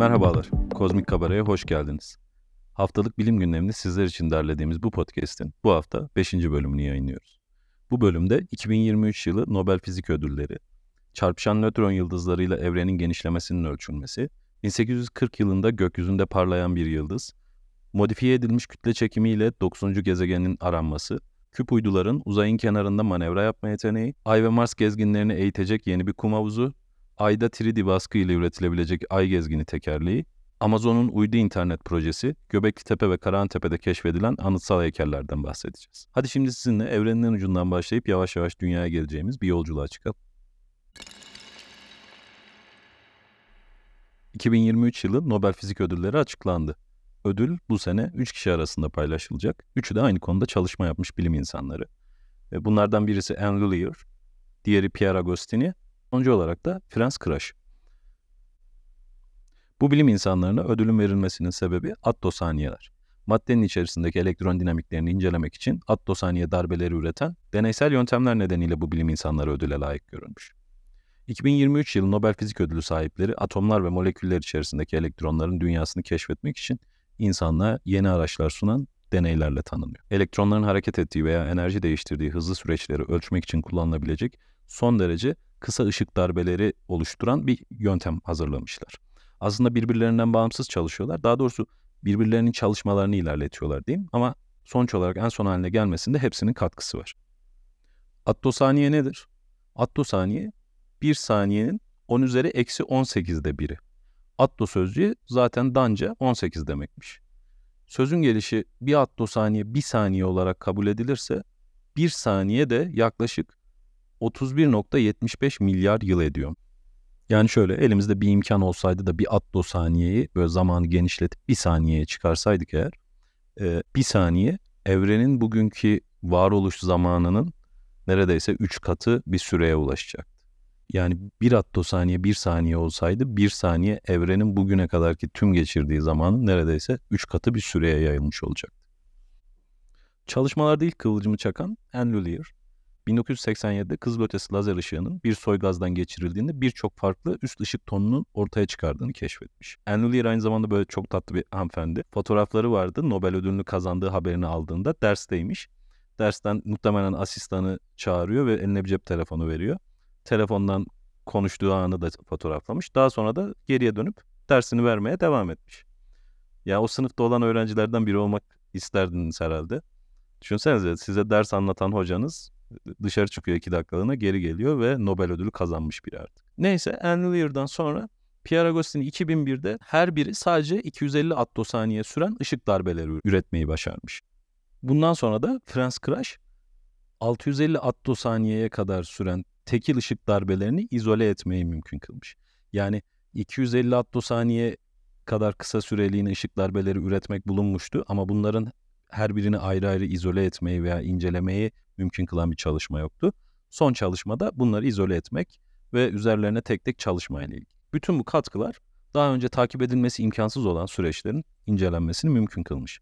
Merhabalar, Kozmik Kabara'ya hoş geldiniz. Haftalık bilim gündemini sizler için derlediğimiz bu podcast'in bu hafta 5. bölümünü yayınlıyoruz. Bu bölümde 2023 yılı Nobel Fizik Ödülleri, çarpışan nötron yıldızlarıyla evrenin genişlemesinin ölçülmesi, 1840 yılında gökyüzünde parlayan bir yıldız, modifiye edilmiş kütle çekimiyle 9. gezegenin aranması, küp uyduların uzayın kenarında manevra yapma yeteneği, Ay ve Mars gezginlerini eğitecek yeni bir kum havuzu, Ay'da 3D baskı ile üretilebilecek Ay gezgini tekerleği, Amazon'un uydu internet projesi, Göbekli Tepe ve Karahantepe'de keşfedilen anıtsal heykellerden bahsedeceğiz. Hadi şimdi sizinle evrenin ucundan başlayıp yavaş yavaş dünyaya geleceğimiz bir yolculuğa çıkalım. 2023 yılı Nobel Fizik Ödülleri açıklandı. Ödül bu sene 3 kişi arasında paylaşılacak. Üçü de aynı konuda çalışma yapmış bilim insanları. Bunlardan birisi Anne Lullier, diğeri Pierre Agostini, sonuncu olarak da Franz Crash. Bu bilim insanlarına ödülün verilmesinin sebebi attosaniyeler. Maddenin içerisindeki elektron dinamiklerini incelemek için attosaniye darbeleri üreten deneysel yöntemler nedeniyle bu bilim insanları ödüle layık görülmüş. 2023 yılı Nobel Fizik Ödülü sahipleri atomlar ve moleküller içerisindeki elektronların dünyasını keşfetmek için insanlığa yeni araçlar sunan deneylerle tanınıyor. Elektronların hareket ettiği veya enerji değiştirdiği hızlı süreçleri ölçmek için kullanılabilecek son derece kısa ışık darbeleri oluşturan bir yöntem hazırlamışlar. Aslında birbirlerinden bağımsız çalışıyorlar. Daha doğrusu birbirlerinin çalışmalarını ilerletiyorlar diyeyim ama sonuç olarak en son haline gelmesinde hepsinin katkısı var. Attosaniye nedir? Attosaniye bir saniyenin 10 üzeri eksi 18'de biri. Atto sözcüğü zaten danca 18 demekmiş. Sözün gelişi bir attosaniye bir saniye olarak kabul edilirse bir saniye de yaklaşık 31.75 milyar yıl ediyor. Yani şöyle elimizde bir imkan olsaydı da bir attosaniyeyi böyle zamanı genişletip bir saniyeye çıkarsaydık eğer e, bir saniye evrenin bugünkü varoluş zamanının neredeyse 3 katı bir süreye ulaşacaktı. Yani bir attosaniye bir saniye olsaydı bir saniye evrenin bugüne kadarki tüm geçirdiği zamanın neredeyse 3 katı bir süreye yayılmış olacaktı. Çalışmalarda ilk kıvılcımı çakan Anne Lullier, 1987'de kızılötesi lazer ışığının bir soy gazdan geçirildiğinde birçok farklı üst ışık tonunun ortaya çıkardığını keşfetmiş. Anne Lullier aynı zamanda böyle çok tatlı bir hanımefendi. Fotoğrafları vardı. Nobel ödülünü kazandığı haberini aldığında dersteymiş. Dersten muhtemelen asistanı çağırıyor ve eline bir cep telefonu veriyor telefondan konuştuğu anı da fotoğraflamış. Daha sonra da geriye dönüp dersini vermeye devam etmiş. Ya o sınıfta olan öğrencilerden biri olmak isterdiniz herhalde. Düşünsenize size ders anlatan hocanız dışarı çıkıyor iki dakikalığına geri geliyor ve Nobel ödülü kazanmış biri artık. Neyse Anne Lear'dan sonra Pierre Agostini 2001'de her biri sadece 250 attosaniye süren ışık darbeleri üretmeyi başarmış. Bundan sonra da Franz Crash 650 attosaniyeye kadar süren tekil ışık darbelerini izole etmeyi mümkün kılmış. Yani 250 attosaniye kadar kısa süreliğine ışık darbeleri üretmek bulunmuştu ama bunların her birini ayrı ayrı izole etmeyi veya incelemeyi mümkün kılan bir çalışma yoktu. Son çalışmada bunları izole etmek ve üzerlerine tek tek çalışmayla ilgili. Bütün bu katkılar daha önce takip edilmesi imkansız olan süreçlerin incelenmesini mümkün kılmış.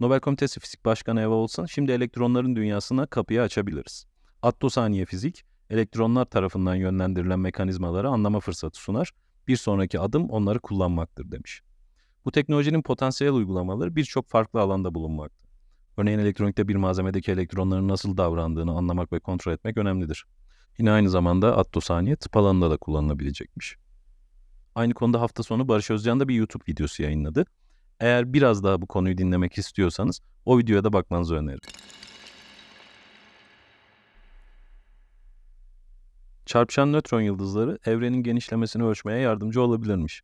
Nobel Komitesi Fizik Başkanı Eva Olson şimdi elektronların dünyasına kapıyı açabiliriz. Attosaniye fizik, elektronlar tarafından yönlendirilen mekanizmaları anlama fırsatı sunar. Bir sonraki adım onları kullanmaktır demiş. Bu teknolojinin potansiyel uygulamaları birçok farklı alanda bulunmakta. Örneğin elektronikte bir malzemedeki elektronların nasıl davrandığını anlamak ve kontrol etmek önemlidir. Yine aynı zamanda attosaniye tıp alanında da kullanılabilecekmiş. Aynı konuda hafta sonu Barış Özcan da bir YouTube videosu yayınladı. Eğer biraz daha bu konuyu dinlemek istiyorsanız o videoya da bakmanızı öneririm. Çarpışan nötron yıldızları evrenin genişlemesini ölçmeye yardımcı olabilirmiş.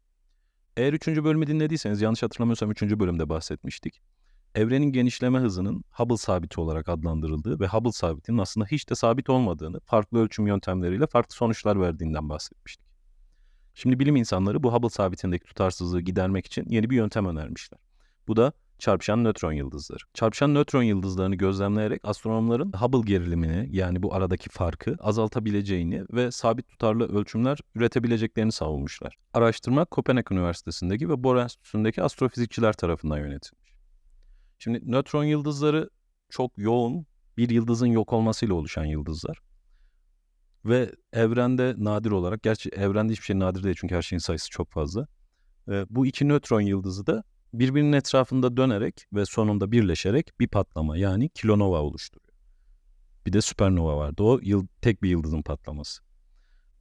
Eğer üçüncü bölümü dinlediyseniz yanlış hatırlamıyorsam üçüncü bölümde bahsetmiştik. Evrenin genişleme hızının Hubble sabiti olarak adlandırıldığı ve Hubble sabitinin aslında hiç de sabit olmadığını, farklı ölçüm yöntemleriyle farklı sonuçlar verdiğinden bahsetmiştik. Şimdi bilim insanları bu Hubble sabitindeki tutarsızlığı gidermek için yeni bir yöntem önermişler. Bu da çarpışan nötron yıldızları. Çarpışan nötron yıldızlarını gözlemleyerek astronomların Hubble gerilimini yani bu aradaki farkı azaltabileceğini ve sabit tutarlı ölçümler üretebileceklerini savunmuşlar. Araştırma Kopenhag Üniversitesi'ndeki ve Bohr Enstitüsü'ndeki astrofizikçiler tarafından yönetilmiş. Şimdi nötron yıldızları çok yoğun bir yıldızın yok olmasıyla oluşan yıldızlar. Ve evrende nadir olarak, gerçi evrende hiçbir şey nadir değil çünkü her şeyin sayısı çok fazla. Bu iki nötron yıldızı da birbirinin etrafında dönerek ve sonunda birleşerek bir patlama yani kilonova oluşturuyor. Bir de süpernova vardı. O yıl, tek bir yıldızın patlaması.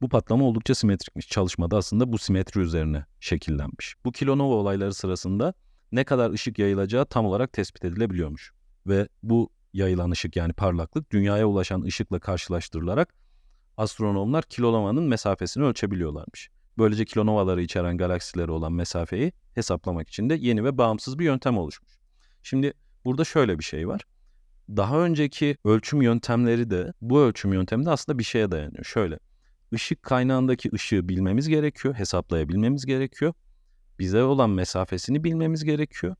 Bu patlama oldukça simetrikmiş. Çalışmada aslında bu simetri üzerine şekillenmiş. Bu kilonova olayları sırasında ne kadar ışık yayılacağı tam olarak tespit edilebiliyormuş. Ve bu yayılan ışık yani parlaklık dünyaya ulaşan ışıkla karşılaştırılarak astronomlar kilonovanın mesafesini ölçebiliyorlarmış. Böylece kilonovaları içeren galaksileri olan mesafeyi hesaplamak için de yeni ve bağımsız bir yöntem oluşmuş. Şimdi burada şöyle bir şey var. Daha önceki ölçüm yöntemleri de bu ölçüm yöntemi de aslında bir şeye dayanıyor. Şöyle ışık kaynağındaki ışığı bilmemiz gerekiyor, hesaplayabilmemiz gerekiyor. Bize olan mesafesini bilmemiz gerekiyor.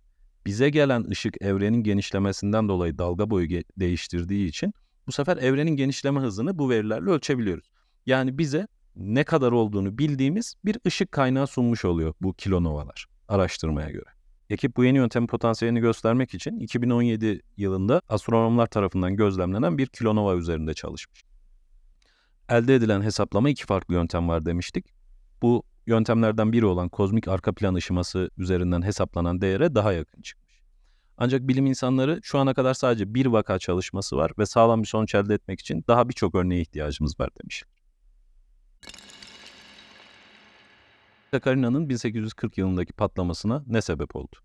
Bize gelen ışık evrenin genişlemesinden dolayı dalga boyu değiştirdiği için bu sefer evrenin genişleme hızını bu verilerle ölçebiliyoruz. Yani bize ne kadar olduğunu bildiğimiz bir ışık kaynağı sunmuş oluyor bu kilonovalar araştırmaya göre. Ekip bu yeni yöntemin potansiyelini göstermek için 2017 yılında astronomlar tarafından gözlemlenen bir kilonova üzerinde çalışmış. Elde edilen hesaplama iki farklı yöntem var demiştik. Bu yöntemlerden biri olan kozmik arka plan ışıması üzerinden hesaplanan değere daha yakın çıkmış. Ancak bilim insanları şu ana kadar sadece bir vaka çalışması var ve sağlam bir sonuç elde etmek için daha birçok örneğe ihtiyacımız var demişler. Sakarina'nın 1840 yılındaki patlamasına ne sebep oldu?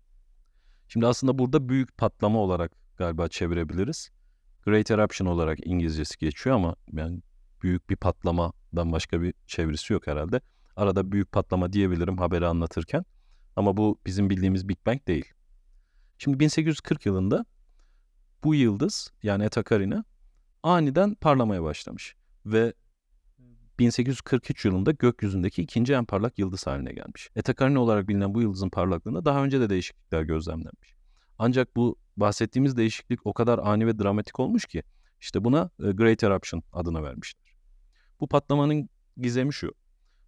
Şimdi aslında burada büyük patlama olarak galiba çevirebiliriz. Great Eruption olarak İngilizcesi geçiyor ama yani büyük bir patlamadan başka bir çevirisi yok herhalde. Arada büyük patlama diyebilirim haberi anlatırken. Ama bu bizim bildiğimiz Big Bang değil. Şimdi 1840 yılında bu yıldız yani Eta Carina aniden parlamaya başlamış. Ve 1843 yılında gökyüzündeki ikinci en parlak yıldız haline gelmiş. Eta Carina olarak bilinen bu yıldızın parlaklığında daha önce de değişiklikler gözlemlenmiş. Ancak bu bahsettiğimiz değişiklik o kadar ani ve dramatik olmuş ki işte buna e, Great Eruption adını vermişler. Bu patlamanın gizemi şu.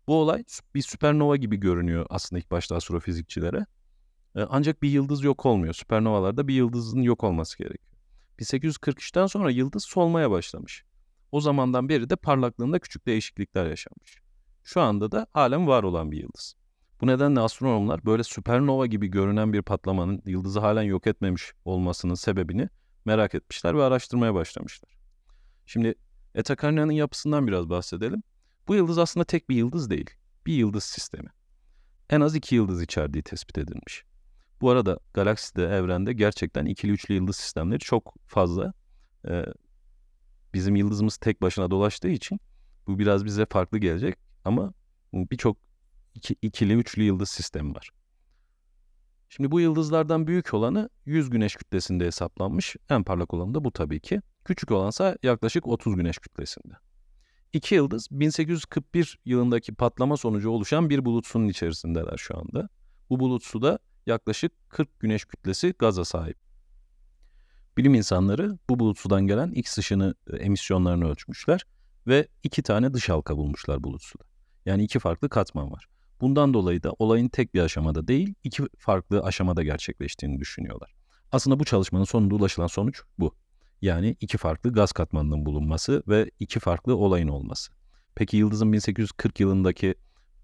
Bu olay bir süpernova gibi görünüyor aslında ilk başta astrofizikçilere. E, ancak bir yıldız yok olmuyor. Süpernovalarda bir yıldızın yok olması gerekiyor. 1843'ten sonra yıldız solmaya başlamış. O zamandan beri de parlaklığında küçük değişiklikler yaşanmış. Şu anda da halen var olan bir yıldız. Bu nedenle astronomlar böyle süpernova gibi görünen bir patlamanın yıldızı halen yok etmemiş olmasının sebebini merak etmişler ve araştırmaya başlamışlar. Şimdi Eta Carina'nın yapısından biraz bahsedelim. Bu yıldız aslında tek bir yıldız değil. Bir yıldız sistemi. En az iki yıldız içerdiği tespit edilmiş. Bu arada galakside, evrende gerçekten ikili üçlü yıldız sistemleri çok fazla. Ee, bizim yıldızımız tek başına dolaştığı için bu biraz bize farklı gelecek ama birçok iki, ikili üçlü yıldız sistemi var. Şimdi bu yıldızlardan büyük olanı 100 güneş kütlesinde hesaplanmış. En parlak olanı da bu tabii ki. Küçük olansa yaklaşık 30 güneş kütlesinde. İki yıldız 1841 yılındaki patlama sonucu oluşan bir bulutsunun içerisindeler şu anda. Bu bulut suda yaklaşık 40 güneş kütlesi gaza sahip. Bilim insanları bu bulut sudan gelen X ışını e, emisyonlarını ölçmüşler ve iki tane dış halka bulmuşlar bulut suda. Yani iki farklı katman var. Bundan dolayı da olayın tek bir aşamada değil, iki farklı aşamada gerçekleştiğini düşünüyorlar. Aslında bu çalışmanın sonunda ulaşılan sonuç bu. Yani iki farklı gaz katmanının bulunması ve iki farklı olayın olması. Peki yıldızın 1840 yılındaki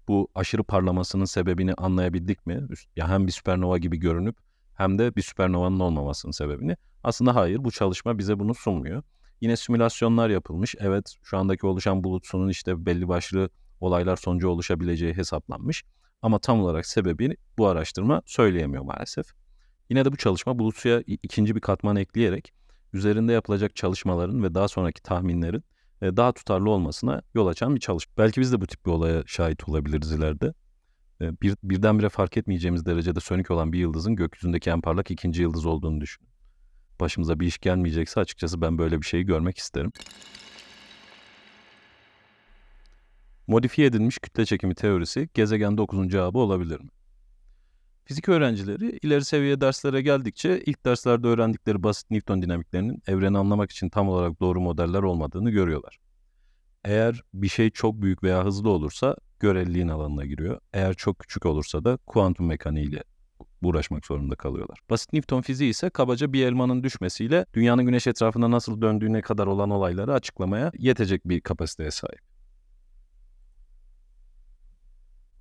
bu aşırı parlamasının sebebini anlayabildik mi? Ya hem bir süpernova gibi görünüp hem de bir süpernovanın olmamasının sebebini. Aslında hayır bu çalışma bize bunu sunmuyor. Yine simülasyonlar yapılmış. Evet şu andaki oluşan bulutsunun işte belli başlı olaylar sonucu oluşabileceği hesaplanmış. Ama tam olarak sebebini bu araştırma söyleyemiyor maalesef. Yine de bu çalışma bulut suya ikinci bir katman ekleyerek üzerinde yapılacak çalışmaların ve daha sonraki tahminlerin e, daha tutarlı olmasına yol açan bir çalışma. Belki biz de bu tip bir olaya şahit olabiliriz ileride. Bir, birdenbire fark etmeyeceğimiz derecede sönük olan bir yıldızın gökyüzündeki en parlak ikinci yıldız olduğunu düşünün. Başımıza bir iş gelmeyecekse açıkçası ben böyle bir şeyi görmek isterim. Modifiye edilmiş kütle çekimi teorisi gezegen 9. ağabey olabilir mi? Fizik öğrencileri ileri seviye derslere geldikçe ilk derslerde öğrendikleri basit Newton dinamiklerinin evreni anlamak için tam olarak doğru modeller olmadığını görüyorlar. Eğer bir şey çok büyük veya hızlı olursa göreliliğin alanına giriyor. Eğer çok küçük olursa da kuantum mekaniğiyle uğraşmak zorunda kalıyorlar. Basit Newton fiziği ise kabaca bir elmanın düşmesiyle dünyanın güneş etrafında nasıl döndüğüne kadar olan olayları açıklamaya yetecek bir kapasiteye sahip.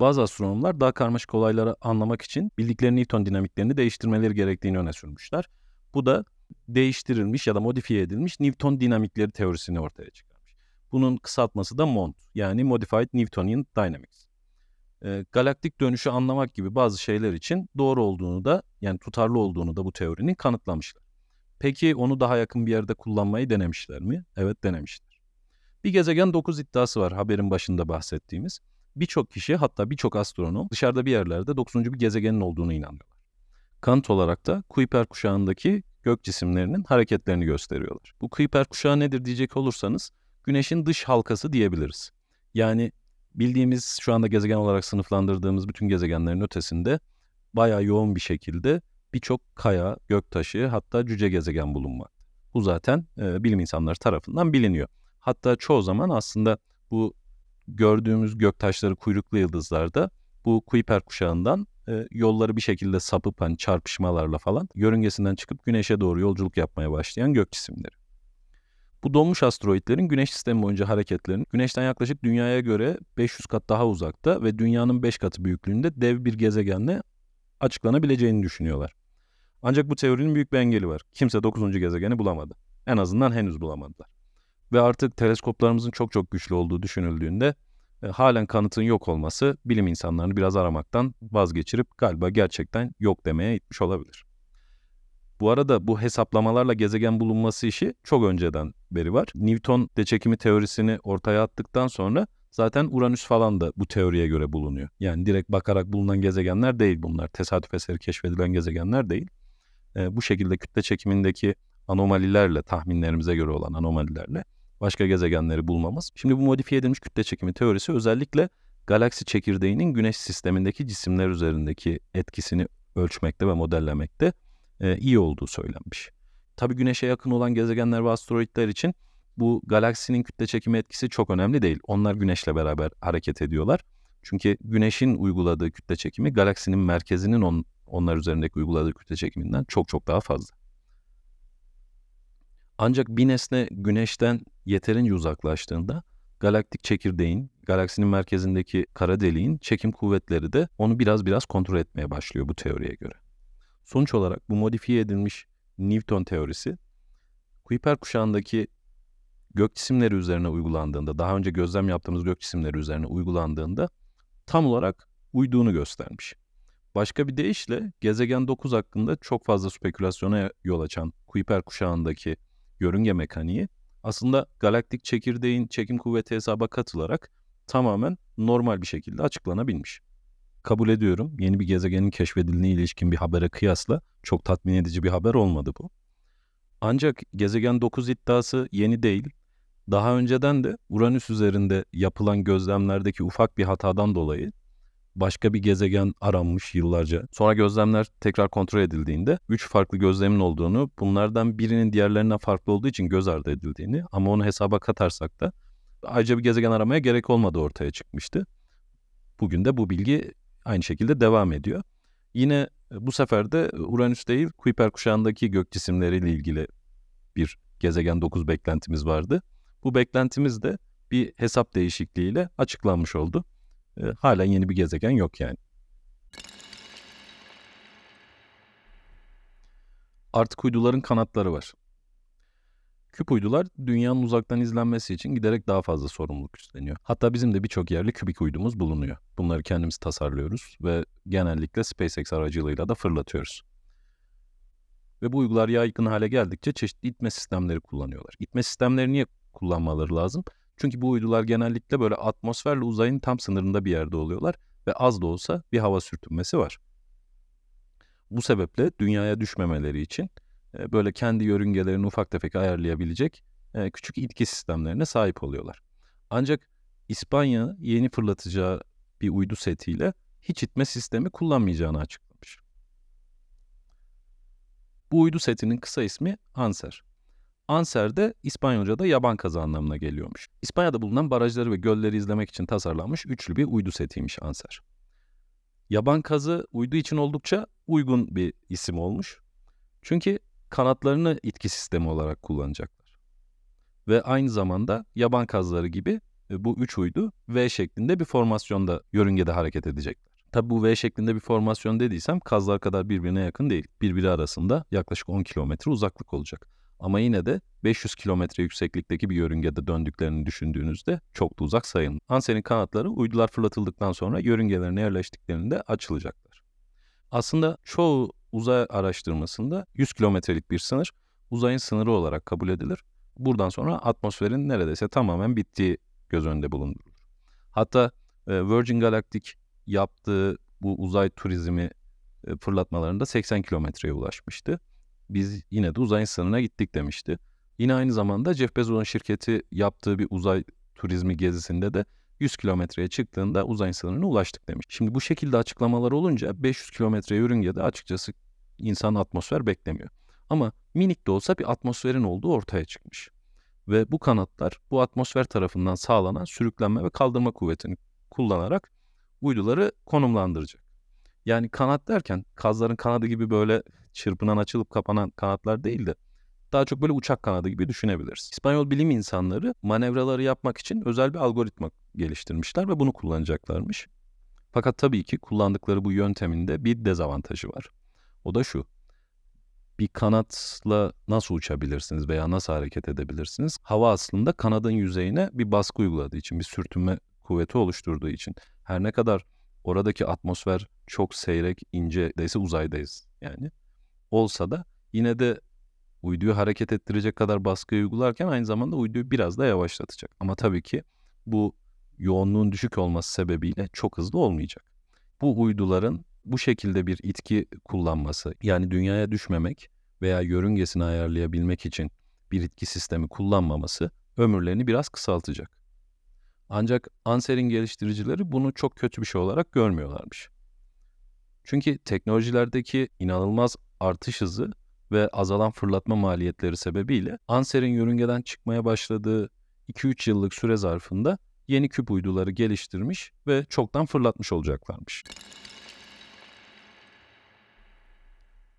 Bazı astronomlar daha karmaşık olayları anlamak için bildikleri Newton dinamiklerini değiştirmeleri gerektiğini öne sürmüşler. Bu da değiştirilmiş ya da modifiye edilmiş Newton dinamikleri teorisini ortaya çıkarmış. Bunun kısaltması da MOND yani Modified Newtonian Dynamics. E, galaktik dönüşü anlamak gibi bazı şeyler için doğru olduğunu da yani tutarlı olduğunu da bu teorinin kanıtlamışlar. Peki onu daha yakın bir yerde kullanmayı denemişler mi? Evet denemişler. Bir gezegen 9 iddiası var haberin başında bahsettiğimiz. Birçok kişi hatta birçok astronom dışarıda bir yerlerde 9. bir gezegenin olduğunu inanıyorlar. Kanıt olarak da Kuiper kuşağındaki gök cisimlerinin hareketlerini gösteriyorlar. Bu Kuiper kuşağı nedir diyecek olursanız Güneş'in dış halkası diyebiliriz. Yani bildiğimiz şu anda gezegen olarak sınıflandırdığımız bütün gezegenlerin ötesinde bayağı yoğun bir şekilde birçok kaya, göktaşı hatta cüce gezegen bulunmakta. Bu zaten e, bilim insanları tarafından biliniyor. Hatta çoğu zaman aslında bu gördüğümüz göktaşları kuyruklu yıldızlarda bu Kuiper kuşağından e, yolları bir şekilde sapıp hani çarpışmalarla falan yörüngesinden çıkıp güneşe doğru yolculuk yapmaya başlayan gök cisimleri. Bu donmuş asteroitlerin güneş sistemi boyunca hareketlerinin güneşten yaklaşık dünyaya göre 500 kat daha uzakta ve dünyanın 5 katı büyüklüğünde dev bir gezegenle açıklanabileceğini düşünüyorlar. Ancak bu teorinin büyük bir engeli var. Kimse 9. gezegeni bulamadı. En azından henüz bulamadılar. Ve artık teleskoplarımızın çok çok güçlü olduğu düşünüldüğünde e, halen kanıtın yok olması bilim insanlarını biraz aramaktan vazgeçirip galiba gerçekten yok demeye itmiş olabilir. Bu arada bu hesaplamalarla gezegen bulunması işi çok önceden beri var. Newton de çekimi teorisini ortaya attıktan sonra zaten Uranüs falan da bu teoriye göre bulunuyor. Yani direkt bakarak bulunan gezegenler değil bunlar. Tesadüf eseri keşfedilen gezegenler değil. E, bu şekilde kütle çekimindeki anomalilerle, tahminlerimize göre olan anomalilerle başka gezegenleri bulmamız. Şimdi bu modifiye edilmiş kütle çekimi teorisi özellikle galaksi çekirdeğinin güneş sistemindeki cisimler üzerindeki etkisini ölçmekte ve modellemekte e, iyi olduğu söylenmiş. Tabii güneşe yakın olan gezegenler ve asteroitler için bu galaksinin kütle çekimi etkisi çok önemli değil. Onlar güneşle beraber hareket ediyorlar. Çünkü güneşin uyguladığı kütle çekimi galaksinin merkezinin on, onlar üzerindeki uyguladığı kütle çekiminden çok çok daha fazla. Ancak bir nesne güneşten yeterince uzaklaştığında galaktik çekirdeğin, galaksinin merkezindeki kara deliğin çekim kuvvetleri de onu biraz biraz kontrol etmeye başlıyor bu teoriye göre. Sonuç olarak bu modifiye edilmiş Newton teorisi Kuiper kuşağındaki gök cisimleri üzerine uygulandığında, daha önce gözlem yaptığımız gök cisimleri üzerine uygulandığında tam olarak uyduğunu göstermiş. Başka bir deyişle gezegen 9 hakkında çok fazla spekülasyona yol açan Kuiper kuşağındaki yörünge mekaniği aslında galaktik çekirdeğin çekim kuvveti hesaba katılarak tamamen normal bir şekilde açıklanabilmiş. Kabul ediyorum yeni bir gezegenin keşfedildiğine ilişkin bir habere kıyasla çok tatmin edici bir haber olmadı bu. Ancak gezegen 9 iddiası yeni değil. Daha önceden de Uranüs üzerinde yapılan gözlemlerdeki ufak bir hatadan dolayı başka bir gezegen aranmış yıllarca. Sonra gözlemler tekrar kontrol edildiğinde 3 farklı gözlemin olduğunu, bunlardan birinin diğerlerinden farklı olduğu için göz ardı edildiğini ama onu hesaba katarsak da ayrıca bir gezegen aramaya gerek olmadığı ortaya çıkmıştı. Bugün de bu bilgi aynı şekilde devam ediyor. Yine bu sefer de Uranüs değil Kuiper kuşağındaki gök cisimleriyle ilgili bir gezegen 9 beklentimiz vardı. Bu beklentimiz de bir hesap değişikliğiyle açıklanmış oldu. E, halen yeni bir gezegen yok yani. Artık uyduların kanatları var. Küp uydular dünyanın uzaktan izlenmesi için giderek daha fazla sorumluluk üstleniyor. Hatta bizim de birçok yerli kübik uydumuz bulunuyor. Bunları kendimiz tasarlıyoruz ve genellikle SpaceX aracılığıyla da fırlatıyoruz. Ve bu uygular yaygın hale geldikçe çeşitli itme sistemleri kullanıyorlar. İtme sistemleri niye kullanmaları lazım? Çünkü bu uydular genellikle böyle atmosferle uzayın tam sınırında bir yerde oluyorlar ve az da olsa bir hava sürtünmesi var. Bu sebeple dünyaya düşmemeleri için e, böyle kendi yörüngelerini ufak tefek ayarlayabilecek e, küçük itki sistemlerine sahip oluyorlar. Ancak İspanya yeni fırlatacağı bir uydu setiyle hiç itme sistemi kullanmayacağını açıklamış. Bu uydu setinin kısa ismi Anser. Anser de İspanyolca'da yaban kazı anlamına geliyormuş. İspanya'da bulunan barajları ve gölleri izlemek için tasarlanmış üçlü bir uydu setiymiş Anser. Yaban kazı uydu için oldukça uygun bir isim olmuş. Çünkü kanatlarını itki sistemi olarak kullanacaklar. Ve aynı zamanda yaban kazları gibi e, bu üç uydu V şeklinde bir formasyonda yörüngede hareket edecekler. Tabi bu V şeklinde bir formasyon dediysem kazlar kadar birbirine yakın değil. Birbiri arasında yaklaşık 10 kilometre uzaklık olacak. Ama yine de 500 kilometre yükseklikteki bir yörüngede döndüklerini düşündüğünüzde çok da uzak sayın. Ansen'in kanatları uydular fırlatıldıktan sonra yörüngelerine yerleştiklerinde açılacaklar. Aslında çoğu uzay araştırmasında 100 kilometrelik bir sınır uzayın sınırı olarak kabul edilir. Buradan sonra atmosferin neredeyse tamamen bittiği göz önünde bulundurulur. Hatta e, Virgin Galactic yaptığı bu uzay turizmi e, fırlatmalarında 80 kilometreye ulaşmıştı. Biz yine de uzayın sınırına gittik demişti. Yine aynı zamanda Jeff Bezos'un şirketi yaptığı bir uzay turizmi gezisinde de 100 kilometreye çıktığında uzayın sınırına ulaştık demiş. Şimdi bu şekilde açıklamalar olunca 500 kilometre yörüngede açıkçası insan atmosfer beklemiyor. Ama minik de olsa bir atmosferin olduğu ortaya çıkmış. Ve bu kanatlar bu atmosfer tarafından sağlanan sürüklenme ve kaldırma kuvvetini kullanarak uyduları konumlandıracak. Yani kanat derken kazların kanadı gibi böyle çırpınan açılıp kapanan kanatlar değil de daha çok böyle uçak kanadı gibi düşünebiliriz. İspanyol bilim insanları manevraları yapmak için özel bir algoritma geliştirmişler ve bunu kullanacaklarmış. Fakat tabii ki kullandıkları bu yönteminde bir dezavantajı var. O da şu. Bir kanatla nasıl uçabilirsiniz veya nasıl hareket edebilirsiniz? Hava aslında kanadın yüzeyine bir baskı uyguladığı için, bir sürtünme kuvveti oluşturduğu için. Her ne kadar oradaki atmosfer çok seyrek, ince, deyse uzaydayız yani. Olsa da yine de uyduyu hareket ettirecek kadar baskı uygularken aynı zamanda uyduyu biraz da yavaşlatacak. Ama tabii ki bu yoğunluğun düşük olması sebebiyle çok hızlı olmayacak. Bu uyduların bu şekilde bir itki kullanması yani dünyaya düşmemek veya yörüngesini ayarlayabilmek için bir itki sistemi kullanmaması ömürlerini biraz kısaltacak. Ancak Anser'in geliştiricileri bunu çok kötü bir şey olarak görmüyorlarmış. Çünkü teknolojilerdeki inanılmaz artış hızı ve azalan fırlatma maliyetleri sebebiyle Anser'in yörüngeden çıkmaya başladığı 2-3 yıllık süre zarfında yeni küp uyduları geliştirmiş ve çoktan fırlatmış olacaklarmış.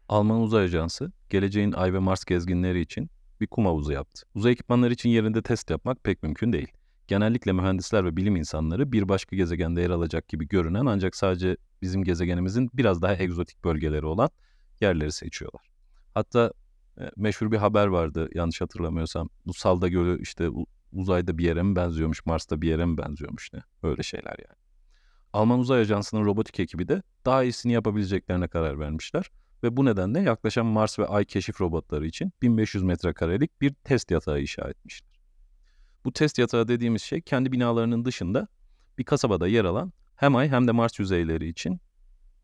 Alman Uzay Ajansı, geleceğin Ay ve Mars gezginleri için bir kum havuzu yaptı. Uzay ekipmanları için yerinde test yapmak pek mümkün değil. Genellikle mühendisler ve bilim insanları bir başka gezegende yer alacak gibi görünen ancak sadece bizim gezegenimizin biraz daha egzotik bölgeleri olan yerleri seçiyorlar. Hatta e, meşhur bir haber vardı yanlış hatırlamıyorsam. Bu Salda Gölü işte uzayda bir yere mi benziyormuş, Mars'ta bir yere mi benziyormuş ne? Öyle şeyler yani. Alman Uzay Ajansı'nın robotik ekibi de daha iyisini yapabileceklerine karar vermişler ve bu nedenle yaklaşan Mars ve Ay keşif robotları için 1500 metrekarelik bir test yatağı inşa etmişler. Bu test yatağı dediğimiz şey kendi binalarının dışında bir kasabada yer alan hem Ay hem de Mars yüzeyleri için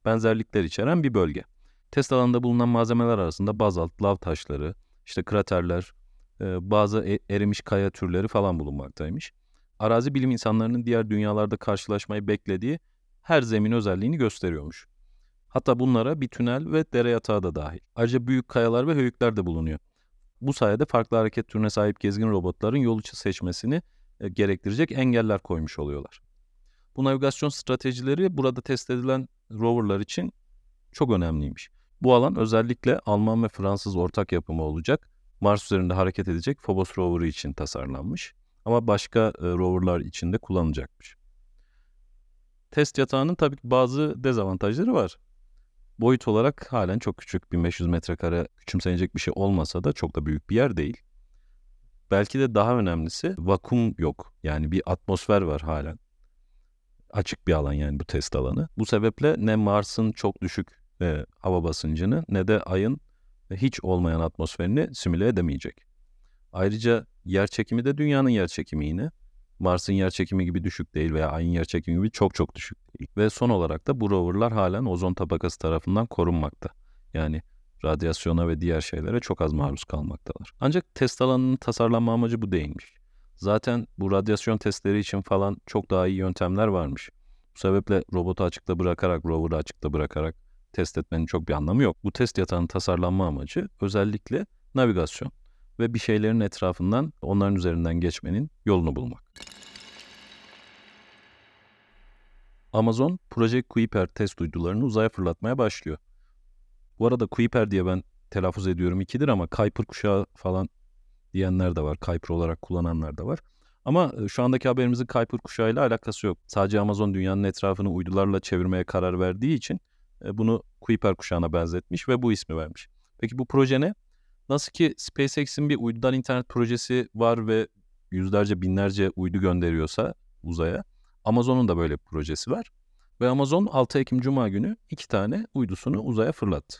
benzerlikler içeren bir bölge. Test alanında bulunan malzemeler arasında bazalt, lav taşları, işte kraterler, bazı e, erimiş kaya türleri falan bulunmaktaymış. Arazi bilim insanlarının diğer dünyalarda karşılaşmayı beklediği her zemin özelliğini gösteriyormuş. Hatta bunlara bir tünel ve dere yatağı da dahil. Ayrıca büyük kayalar ve höyükler de bulunuyor. Bu sayede farklı hareket türüne sahip gezgin robotların yol içi seçmesini e, gerektirecek engeller koymuş oluyorlar. Bu navigasyon stratejileri burada test edilen roverlar için çok önemliymiş. Bu alan özellikle Alman ve Fransız ortak yapımı olacak. Mars üzerinde hareket edecek Phobos rover'ı için tasarlanmış. Ama başka e, roverlar için de kullanılacakmış. Test yatağının tabii ki bazı dezavantajları var boyut olarak halen çok küçük. 1500 metrekare küçümsenecek bir şey olmasa da çok da büyük bir yer değil. Belki de daha önemlisi vakum yok. Yani bir atmosfer var halen. Açık bir alan yani bu test alanı. Bu sebeple ne Mars'ın çok düşük e, hava basıncını ne de Ay'ın hiç olmayan atmosferini simüle edemeyecek. Ayrıca yer çekimi de dünyanın yer çekimi yine. Mars'ın yerçekimi gibi düşük değil veya Ay'ın yerçekimi gibi çok çok düşük değil. Ve son olarak da bu roverlar halen ozon tabakası tarafından korunmakta. Yani radyasyona ve diğer şeylere çok az maruz kalmaktalar. Ancak test alanının tasarlanma amacı bu değilmiş. Zaten bu radyasyon testleri için falan çok daha iyi yöntemler varmış. Bu sebeple robotu açıkta bırakarak, rover'ı açıkta bırakarak test etmenin çok bir anlamı yok. Bu test yatağının tasarlanma amacı özellikle navigasyon ve bir şeylerin etrafından onların üzerinden geçmenin yolunu bulmak. Amazon Project Kuiper test uydularını uzaya fırlatmaya başlıyor. Bu arada Kuiper diye ben telaffuz ediyorum ikidir ama Kuiper kuşağı falan diyenler de var. Kuiper olarak kullananlar da var. Ama e, şu andaki haberimizin Kuiper kuşağıyla alakası yok. Sadece Amazon dünyanın etrafını uydularla çevirmeye karar verdiği için e, bunu Kuiper kuşağına benzetmiş ve bu ismi vermiş. Peki bu proje ne? Nasıl ki SpaceX'in bir uydudan internet projesi var ve yüzlerce binlerce uydu gönderiyorsa uzaya Amazon'un da böyle bir projesi var. Ve Amazon 6 Ekim Cuma günü iki tane uydusunu uzaya fırlattı.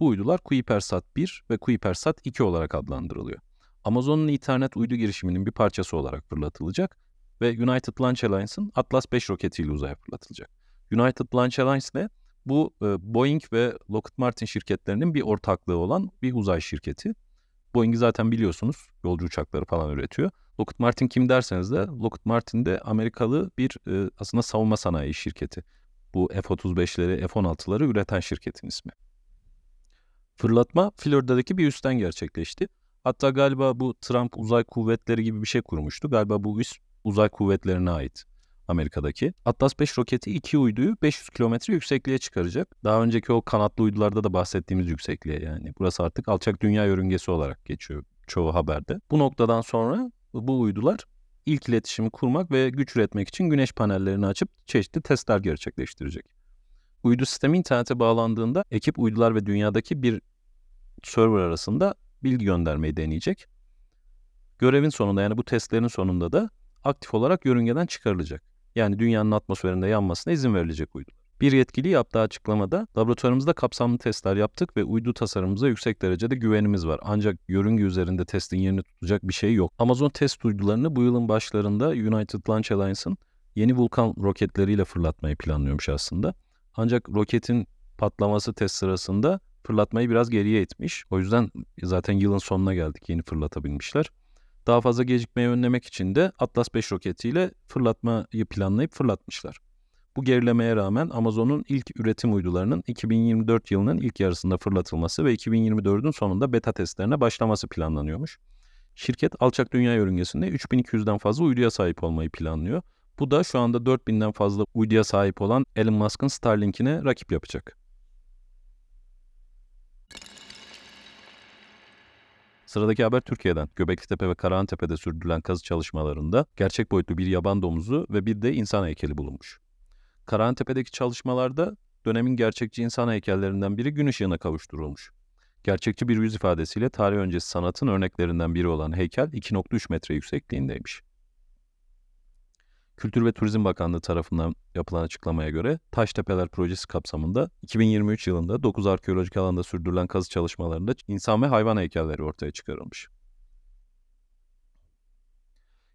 Bu uydular Kuipersat 1 ve Kuipersat 2 olarak adlandırılıyor. Amazon'un internet uydu girişiminin bir parçası olarak fırlatılacak ve United Launch Alliance'ın Atlas 5 roketiyle uzaya fırlatılacak. United Launch Alliance ile bu e, Boeing ve Lockheed Martin şirketlerinin bir ortaklığı olan bir uzay şirketi. Boeing'i zaten biliyorsunuz yolcu uçakları falan üretiyor. Lockheed Martin kim derseniz de Lockheed Martin de Amerikalı bir e, aslında savunma sanayi şirketi. Bu F-35'leri, F-16'ları üreten şirketin ismi. Fırlatma Florida'daki bir üstten gerçekleşti. Hatta galiba bu Trump uzay kuvvetleri gibi bir şey kurmuştu. Galiba bu üs uzay kuvvetlerine ait Amerika'daki. Atlas 5 roketi iki uyduyu 500 kilometre yüksekliğe çıkaracak. Daha önceki o kanatlı uydularda da bahsettiğimiz yüksekliğe yani. Burası artık alçak dünya yörüngesi olarak geçiyor çoğu haberde. Bu noktadan sonra bu uydular ilk iletişimi kurmak ve güç üretmek için güneş panellerini açıp çeşitli testler gerçekleştirecek. Uydu sistemi internete bağlandığında ekip uydular ve dünyadaki bir server arasında bilgi göndermeyi deneyecek. Görevin sonunda yani bu testlerin sonunda da aktif olarak yörüngeden çıkarılacak. Yani dünyanın atmosferinde yanmasına izin verilecek uydu. Bir yetkili yaptığı açıklamada laboratuvarımızda kapsamlı testler yaptık ve uydu tasarımımıza yüksek derecede güvenimiz var. Ancak yörünge üzerinde testin yerini tutacak bir şey yok. Amazon test uydularını bu yılın başlarında United Launch Alliance'ın yeni Vulkan roketleriyle fırlatmayı planlıyormuş aslında. Ancak roketin patlaması test sırasında fırlatmayı biraz geriye itmiş. O yüzden zaten yılın sonuna geldik yeni fırlatabilmişler. Daha fazla gecikmeyi önlemek için de Atlas 5 roketiyle fırlatmayı planlayıp fırlatmışlar. Bu gerilemeye rağmen Amazon'un ilk üretim uydularının 2024 yılının ilk yarısında fırlatılması ve 2024'ün sonunda beta testlerine başlaması planlanıyormuş. Şirket alçak dünya yörüngesinde 3200'den fazla uyduya sahip olmayı planlıyor. Bu da şu anda 4000'den fazla uyduya sahip olan Elon Musk'ın Starlink'ine rakip yapacak. Sıradaki haber Türkiye'den. Göbeklitepe ve Karahantepe'de sürdürülen kazı çalışmalarında gerçek boyutlu bir yaban domuzu ve bir de insan heykeli bulunmuş. Karahantepe'deki çalışmalarda dönemin gerçekçi insan heykellerinden biri gün ışığına kavuşturulmuş. Gerçekçi bir yüz ifadesiyle tarih öncesi sanatın örneklerinden biri olan heykel 2.3 metre yüksekliğindeymiş. Kültür ve Turizm Bakanlığı tarafından yapılan açıklamaya göre Taştepeler projesi kapsamında 2023 yılında 9 arkeolojik alanda sürdürülen kazı çalışmalarında insan ve hayvan heykelleri ortaya çıkarılmış.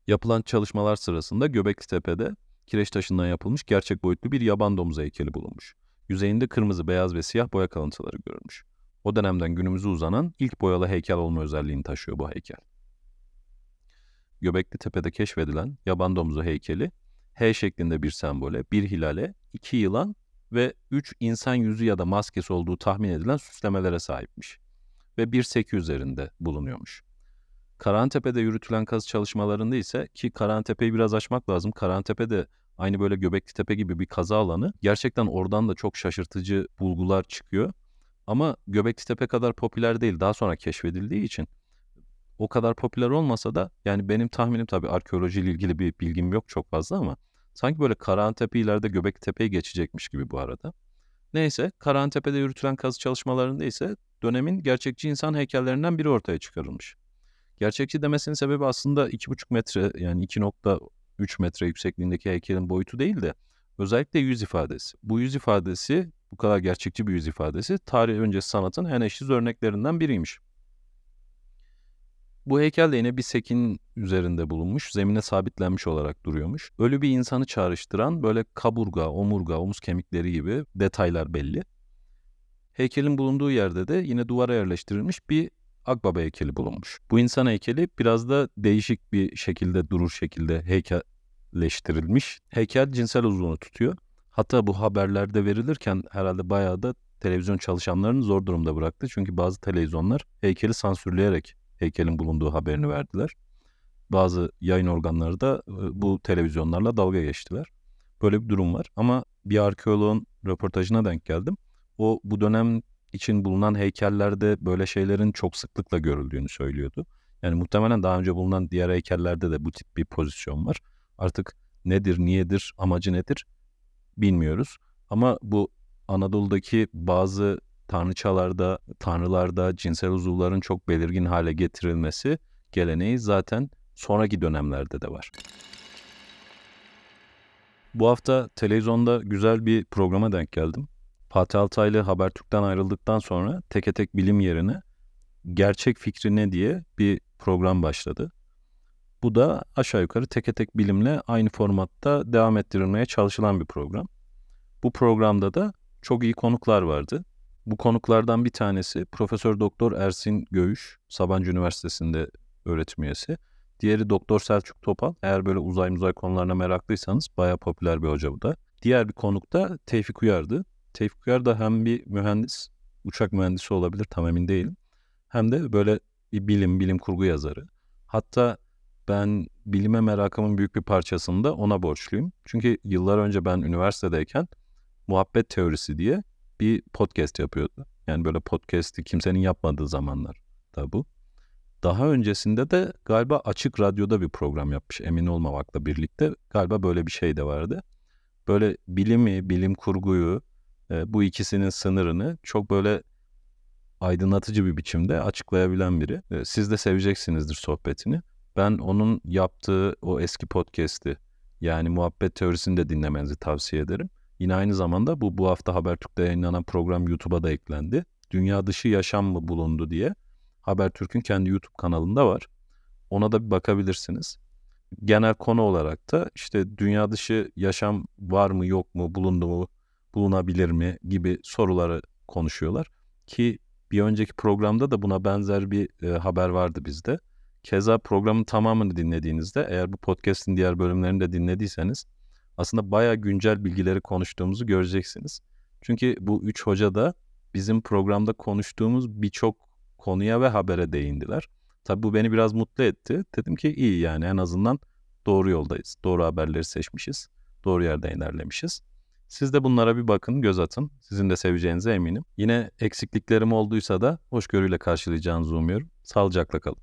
Yapılan çalışmalar sırasında Göbekli Tepe'de kireç taşından yapılmış gerçek boyutlu bir yaban domuzu heykeli bulunmuş. Yüzeyinde kırmızı, beyaz ve siyah boya kalıntıları görülmüş. O dönemden günümüze uzanan ilk boyalı heykel olma özelliğini taşıyor bu heykel. Göbekli Tepe'de keşfedilen yaban domuzu heykeli H şeklinde bir sembole, bir hilale, iki yılan ve üç insan yüzü ya da maskesi olduğu tahmin edilen süslemelere sahipmiş ve bir seki üzerinde bulunuyormuş. Karantepe'de yürütülen kazı çalışmalarında ise ki Karantepe'yi biraz açmak lazım. Karantepe de aynı böyle Göbekli Tepe gibi bir kaza alanı. Gerçekten oradan da çok şaşırtıcı bulgular çıkıyor. Ama Göbekli Tepe kadar popüler değil. Daha sonra keşfedildiği için o kadar popüler olmasa da yani benim tahminim tabii arkeolojiyle ilgili bir bilgim yok çok fazla ama sanki böyle Karahantepe ileride Göbektepe'yi geçecekmiş gibi bu arada. Neyse Karahantepe'de yürütülen kazı çalışmalarında ise dönemin gerçekçi insan heykellerinden biri ortaya çıkarılmış. Gerçekçi demesinin sebebi aslında 2,5 metre yani 2.3 metre yüksekliğindeki heykelin boyutu değil de özellikle yüz ifadesi. Bu yüz ifadesi bu kadar gerçekçi bir yüz ifadesi tarih öncesi sanatın en eşsiz örneklerinden biriymiş. Bu heykel de yine bir sekin üzerinde bulunmuş, zemine sabitlenmiş olarak duruyormuş. Ölü bir insanı çağrıştıran böyle kaburga, omurga, omuz kemikleri gibi detaylar belli. Heykelin bulunduğu yerde de yine duvara yerleştirilmiş bir Akbaba heykeli bulunmuş. Bu insan heykeli biraz da değişik bir şekilde durur şekilde heykelleştirilmiş. Heykel cinsel uzvunu tutuyor. Hatta bu haberlerde verilirken herhalde bayağı da televizyon çalışanlarını zor durumda bıraktı. Çünkü bazı televizyonlar heykeli sansürleyerek heykelin bulunduğu haberini verdiler. Bazı yayın organları da bu televizyonlarla dalga geçtiler. Böyle bir durum var ama bir arkeoloğun röportajına denk geldim. O bu dönem için bulunan heykellerde böyle şeylerin çok sıklıkla görüldüğünü söylüyordu. Yani muhtemelen daha önce bulunan diğer heykellerde de bu tip bir pozisyon var. Artık nedir, niyedir, amacı nedir bilmiyoruz. Ama bu Anadolu'daki bazı tanrıçalarda, tanrılarda cinsel uzuvların çok belirgin hale getirilmesi geleneği zaten sonraki dönemlerde de var. Bu hafta televizyonda güzel bir programa denk geldim. Fatih Altaylı Habertürk'ten ayrıldıktan sonra teke tek bilim yerine gerçek fikri ne diye bir program başladı. Bu da aşağı yukarı teke tek bilimle aynı formatta devam ettirilmeye çalışılan bir program. Bu programda da çok iyi konuklar vardı. Bu konuklardan bir tanesi Profesör Doktor Ersin Göğüş, Sabancı Üniversitesi'nde öğretim üyesi. Diğeri Doktor Selçuk Topal. Eğer böyle uzay uzay konularına meraklıysanız bayağı popüler bir hoca bu da. Diğer bir konuk da Tevfik Uyar'dı. Tevfik Uyar da hem bir mühendis, uçak mühendisi olabilir tam emin değilim. Hem de böyle bir bilim, bilim kurgu yazarı. Hatta ben bilime merakımın büyük bir parçasını da ona borçluyum. Çünkü yıllar önce ben üniversitedeyken muhabbet teorisi diye bir podcast yapıyordu. Yani böyle podcast'i kimsenin yapmadığı zamanlar da bu. Daha öncesinde de galiba Açık Radyo'da bir program yapmış emin olmamakla birlikte. Galiba böyle bir şey de vardı. Böyle bilimi, bilim kurguyu, e, bu ikisinin sınırını çok böyle aydınlatıcı bir biçimde açıklayabilen biri. E, siz de seveceksinizdir sohbetini. Ben onun yaptığı o eski podcast'i yani muhabbet teorisini de dinlemenizi tavsiye ederim. Yine aynı zamanda bu bu hafta Habertürk'te yayınlanan program YouTube'a da eklendi. Dünya dışı yaşam mı bulundu diye Habertürk'ün kendi YouTube kanalında var. Ona da bir bakabilirsiniz. Genel konu olarak da işte dünya dışı yaşam var mı yok mu bulundu mu bulunabilir mi gibi soruları konuşuyorlar. Ki bir önceki programda da buna benzer bir e, haber vardı bizde. Keza programın tamamını dinlediğinizde eğer bu podcast'in diğer bölümlerini de dinlediyseniz aslında bayağı güncel bilgileri konuştuğumuzu göreceksiniz. Çünkü bu üç hoca da bizim programda konuştuğumuz birçok konuya ve habere değindiler. Tabi bu beni biraz mutlu etti. Dedim ki iyi yani en azından doğru yoldayız. Doğru haberleri seçmişiz. Doğru yerde ilerlemişiz. Siz de bunlara bir bakın, göz atın. Sizin de seveceğinize eminim. Yine eksikliklerim olduysa da hoşgörüyle karşılayacağınızı umuyorum. Sağlıcakla kalın.